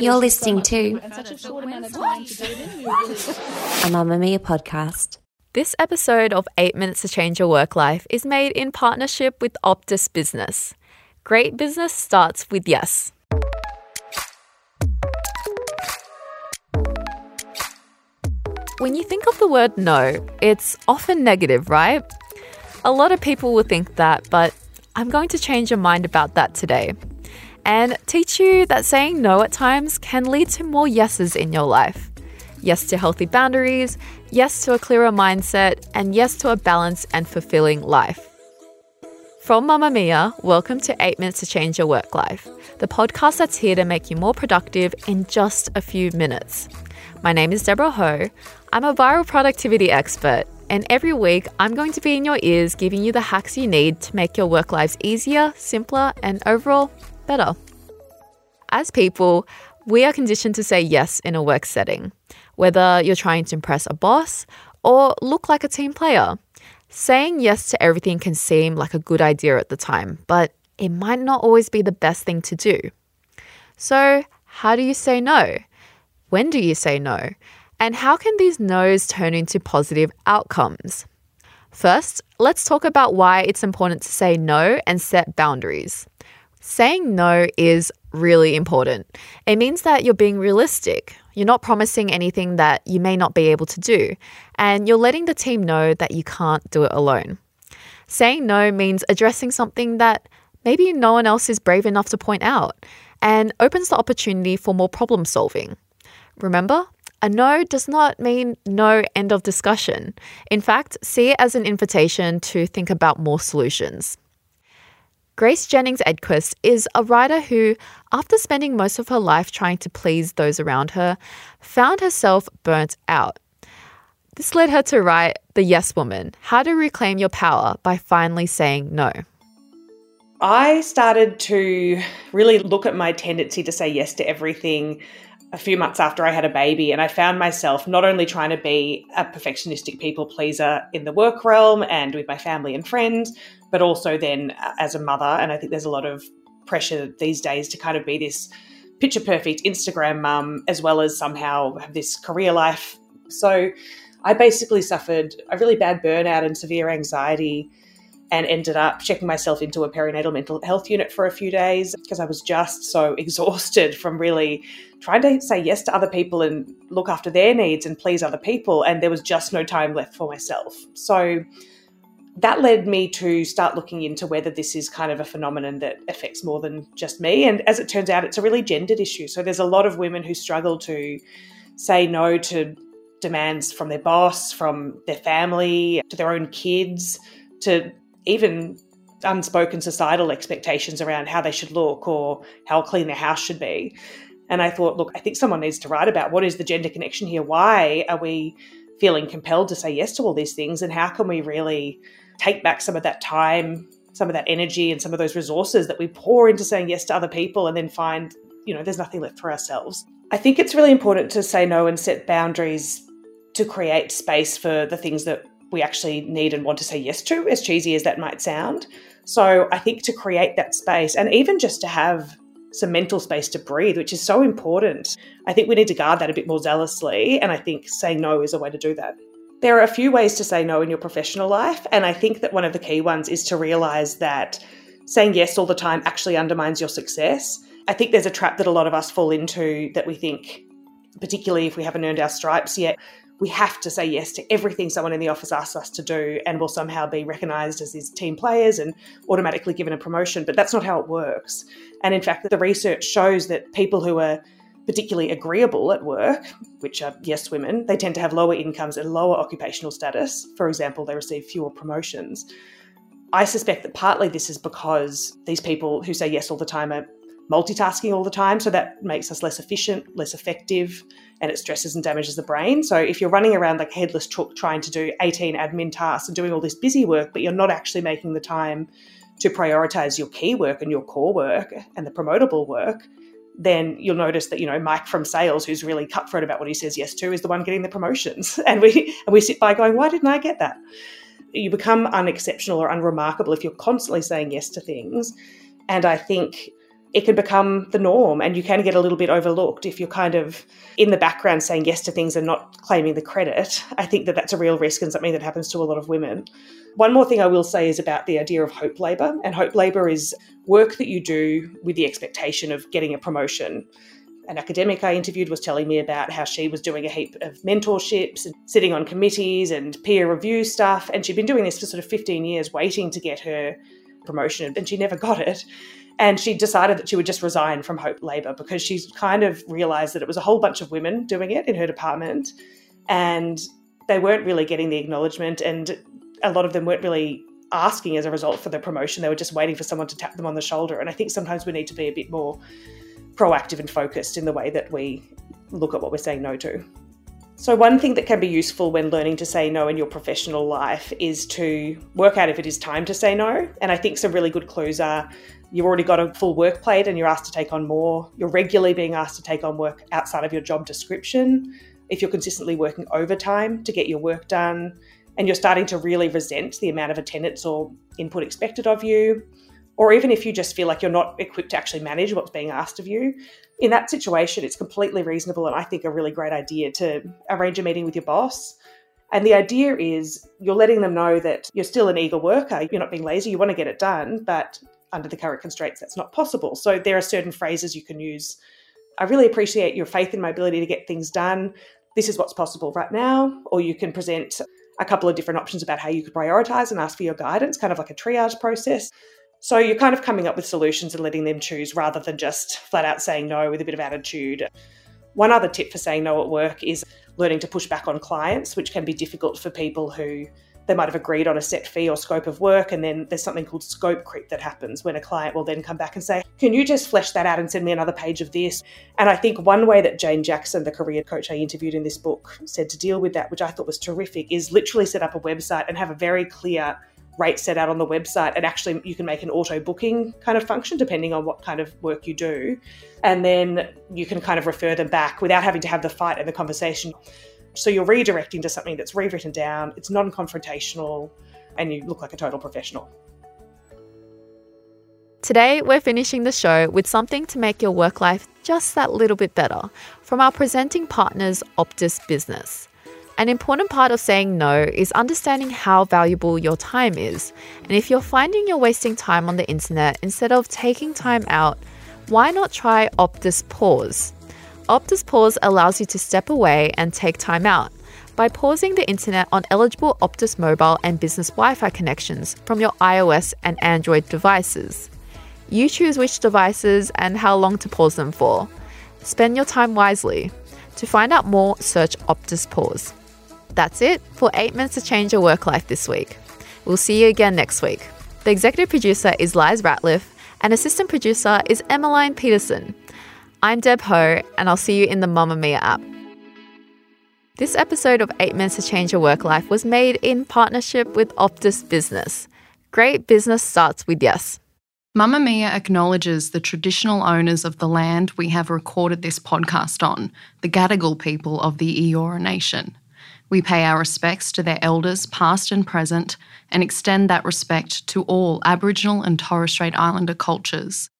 You're listening to such a short amount of time to do it in. a podcast. This episode of 8 Minutes to Change Your Work Life is made in partnership with Optus Business. Great business starts with yes. When you think of the word no, it's often negative, right? A lot of people will think that, but I'm going to change your mind about that today and teach you that saying no at times can lead to more yeses in your life. Yes to healthy boundaries, yes to a clearer mindset, and yes to a balanced and fulfilling life. From Mamamia, welcome to 8 Minutes to Change Your Work Life, the podcast that's here to make you more productive in just a few minutes. My name is Deborah Ho. I'm a viral productivity expert, and every week I'm going to be in your ears giving you the hacks you need to make your work lives easier, simpler, and overall better. As people, we are conditioned to say yes in a work setting, whether you're trying to impress a boss or look like a team player. Saying yes to everything can seem like a good idea at the time, but it might not always be the best thing to do. So, how do you say no? When do you say no? And how can these no's turn into positive outcomes? First, let's talk about why it's important to say no and set boundaries. Saying no is really important. It means that you're being realistic. You're not promising anything that you may not be able to do, and you're letting the team know that you can't do it alone. Saying no means addressing something that maybe no one else is brave enough to point out and opens the opportunity for more problem solving. Remember, a no does not mean no end of discussion. In fact, see it as an invitation to think about more solutions. Grace Jennings Edquist is a writer who, after spending most of her life trying to please those around her, found herself burnt out. This led her to write The Yes Woman How to Reclaim Your Power by Finally Saying No. I started to really look at my tendency to say yes to everything a few months after I had a baby, and I found myself not only trying to be a perfectionistic people pleaser in the work realm and with my family and friends, but also then uh, as a mother. And I think there's a lot of pressure these days to kind of be this picture perfect Instagram mum, as well as somehow have this career life. So I basically suffered a really bad burnout and severe anxiety and ended up checking myself into a perinatal mental health unit for a few days because I was just so exhausted from really trying to say yes to other people and look after their needs and please other people. And there was just no time left for myself. So that led me to start looking into whether this is kind of a phenomenon that affects more than just me. And as it turns out, it's a really gendered issue. So there's a lot of women who struggle to say no to demands from their boss, from their family, to their own kids, to even unspoken societal expectations around how they should look or how clean their house should be. And I thought, look, I think someone needs to write about what is the gender connection here? Why are we feeling compelled to say yes to all these things? And how can we really take back some of that time, some of that energy, and some of those resources that we pour into saying yes to other people and then find, you know, there's nothing left for ourselves? I think it's really important to say no and set boundaries to create space for the things that we actually need and want to say yes to, as cheesy as that might sound. So I think to create that space and even just to have some mental space to breathe, which is so important, I think we need to guard that a bit more zealously. And I think saying no is a way to do that. There are a few ways to say no in your professional life. And I think that one of the key ones is to realize that saying yes all the time actually undermines your success. I think there's a trap that a lot of us fall into that we think, particularly if we haven't earned our stripes yet, we have to say yes to everything someone in the office asks us to do and will somehow be recognized as these team players and automatically given a promotion. But that's not how it works. And in fact, the research shows that people who are particularly agreeable at work, which are yes women, they tend to have lower incomes and lower occupational status. For example, they receive fewer promotions. I suspect that partly this is because these people who say yes all the time are multitasking all the time. So that makes us less efficient, less effective, and it stresses and damages the brain. So if you're running around like a headless chook trying to do 18 admin tasks and doing all this busy work, but you're not actually making the time to prioritize your key work and your core work and the promotable work, then you'll notice that you know Mike from sales, who's really cutthroat about what he says yes to, is the one getting the promotions, and we and we sit by going, why didn't I get that? You become unexceptional or unremarkable if you're constantly saying yes to things, and I think it can become the norm and you can get a little bit overlooked if you're kind of in the background saying yes to things and not claiming the credit. I think that that's a real risk and something that happens to a lot of women. One more thing I will say is about the idea of hope labour. And hope labour is work that you do with the expectation of getting a promotion. An academic I interviewed was telling me about how she was doing a heap of mentorships and sitting on committees and peer review stuff. And she'd been doing this for sort of 15 years, waiting to get her promotion, and she never got it. And she decided that she would just resign from Hope Labour because she kind of realised that it was a whole bunch of women doing it in her department. And they weren't really getting the acknowledgement. And a lot of them weren't really asking as a result for the promotion. They were just waiting for someone to tap them on the shoulder. And I think sometimes we need to be a bit more proactive and focused in the way that we look at what we're saying no to. So, one thing that can be useful when learning to say no in your professional life is to work out if it is time to say no. And I think some really good clues are you've already got a full work plate and you're asked to take on more, you're regularly being asked to take on work outside of your job description, if you're consistently working overtime to get your work done, and you're starting to really resent the amount of attendance or input expected of you, or even if you just feel like you're not equipped to actually manage what's being asked of you, in that situation, it's completely reasonable and I think a really great idea to arrange a meeting with your boss. And the idea is you're letting them know that you're still an eager worker, you're not being lazy, you want to get it done, but under the current constraints, that's not possible. So there are certain phrases you can use. I really appreciate your faith in my ability to get things done. This is what's possible right now. Or you can present a couple of different options about how you could prioritize and ask for your guidance, kind of like a triage process. So you're kind of coming up with solutions and letting them choose rather than just flat out saying no with a bit of attitude. One other tip for saying no at work is learning to push back on clients, which can be difficult for people who they might have agreed on a set fee or scope of work, and then there's something called scope creep that happens when a client will then come back and say, Can you just flesh that out and send me another page of this? And I think one way that Jane Jackson, the career coach I interviewed in this book, said to deal with that, which I thought was terrific, is literally set up a website and have a very clear rate set out on the website and actually you can make an auto booking kind of function depending on what kind of work you do and then you can kind of refer them back without having to have the fight and the conversation so you're redirecting to something that's rewritten down, it's non confrontational, and you look like a total professional. Today, we're finishing the show with something to make your work life just that little bit better from our presenting partners, Optus Business. An important part of saying no is understanding how valuable your time is. And if you're finding you're wasting time on the internet instead of taking time out, why not try Optus Pause? Optus Pause allows you to step away and take time out by pausing the internet on eligible Optus mobile and business Wi Fi connections from your iOS and Android devices. You choose which devices and how long to pause them for. Spend your time wisely. To find out more, search Optus Pause. That's it for 8 Minutes to Change Your Work Life this week. We'll see you again next week. The executive producer is Liz Ratliff, and assistant producer is Emmeline Peterson. I'm Deb Ho, and I'll see you in the Mamamia app. This episode of 8 Minutes to Change Your Work Life was made in partnership with Optus Business. Great business starts with yes. Mamamia acknowledges the traditional owners of the land we have recorded this podcast on, the Gadigal people of the Eora Nation. We pay our respects to their elders, past and present, and extend that respect to all Aboriginal and Torres Strait Islander cultures.